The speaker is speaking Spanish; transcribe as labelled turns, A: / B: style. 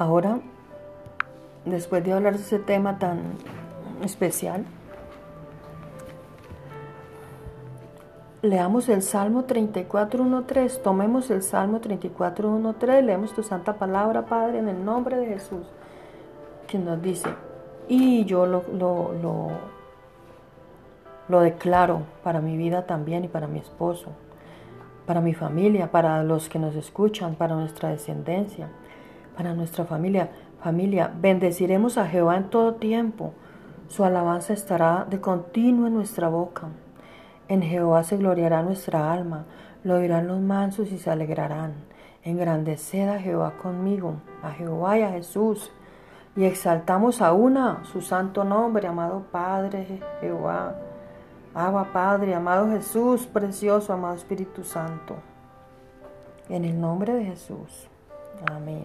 A: Ahora, después de hablar de ese tema tan especial, leamos el Salmo 34.1.3. Tomemos el Salmo 34.1.3. Leemos tu santa palabra, Padre, en el nombre de Jesús, que nos dice, y yo lo, lo, lo, lo declaro para mi vida también y para mi esposo, para mi familia, para los que nos escuchan, para nuestra descendencia, para nuestra familia. Familia, bendeciremos a Jehová en todo tiempo. Su alabanza estará de continuo en nuestra boca. En Jehová se gloriará nuestra alma, lo oirán los mansos y se alegrarán. Engrandeced a Jehová conmigo, a Jehová y a Jesús, y exaltamos a una su santo nombre, amado Padre Jehová, Abba Padre, amado Jesús, precioso, amado Espíritu Santo. En el nombre de Jesús. Amén.